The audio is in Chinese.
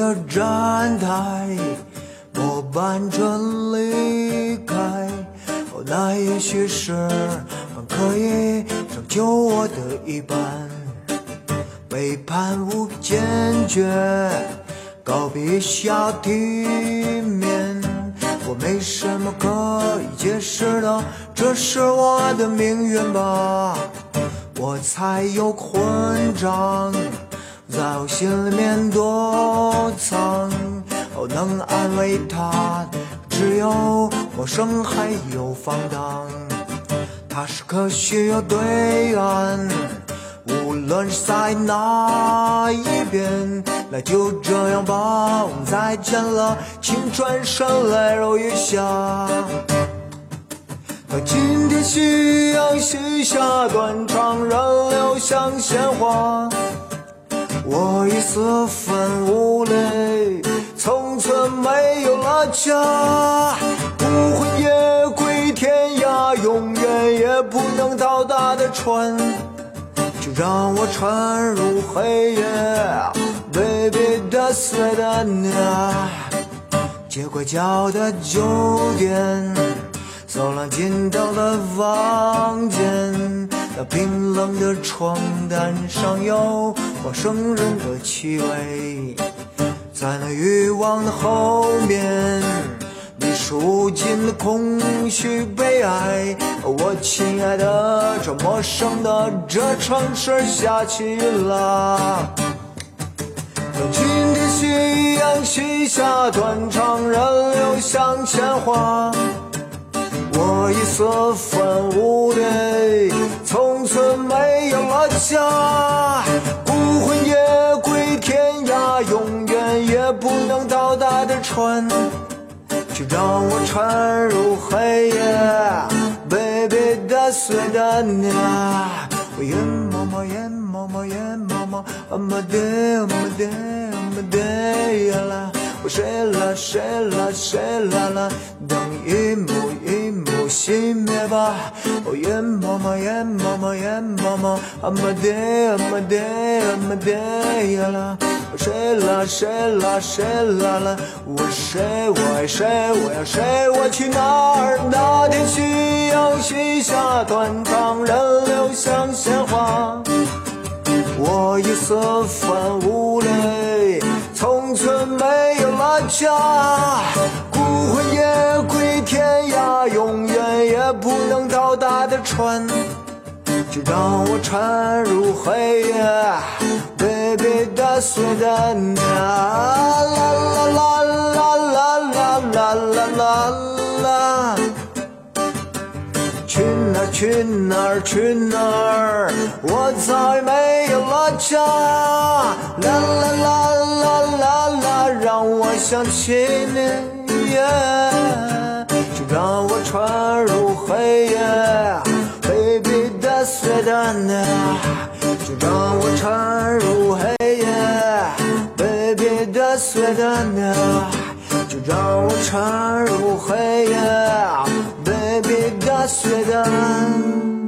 的站台，末班车离开。哦，那也许是可以拯救我的一半。背叛无坚决，告别一下体面。我没什么可以解释的，这是我的命运吧。我才有混账。在我心里面躲藏，哦，能安慰他，只有陌生还有放荡。他是可需要对岸，无论是在哪一边，那就这样吧，我们再见了，请转身，泪如雨下。当今天夕阳西下，断肠人流像鲜花。我已四分五裂，没有了家。孤魂野鬼天涯，永远也不能到达的船，就让我沉入黑夜。Baby，打碎的那街拐角的酒店，走廊尽头的房间。那冰冷的床单上有陌生人的气味，在那欲望的后面，你数尽了空虚悲哀。我亲爱的，这陌生的这城市下起雨了。当今天夕阳西下，断肠人流像鲜花。我已四分五裂，从此没有了家。让我沉入黑夜。Baby，打碎的你，我眼毛毛，眼毛毛，眼毛毛，啊么的，啊么的，啊么的呀啦。我睡了，睡了，睡了啦，等一幕一幕熄灭吧。哦，夜妈妈，夜妈妈，夜妈妈，啊么的，啊么的，啊么的呀啦。我睡了，睡了，睡了啦。我睡，我爱睡，我要睡，我去哪儿？那天夕阳西下，断肠人流像鲜花。我已四分五裂，从此没有了家。孤魂野鬼天涯，永远也不能到达的船，就让我沉入黑夜。Baby，打碎的那啦啦啦啦啦啦啦啦啦啦。去哪儿去哪儿去哪儿？我早已没有了家。啦啦啦啦啦啦，让我想起你，就让我穿入黑夜。Baby，打碎的那，就让我穿入黑。的鸟，就让我沉入黑夜，baby，感谢的。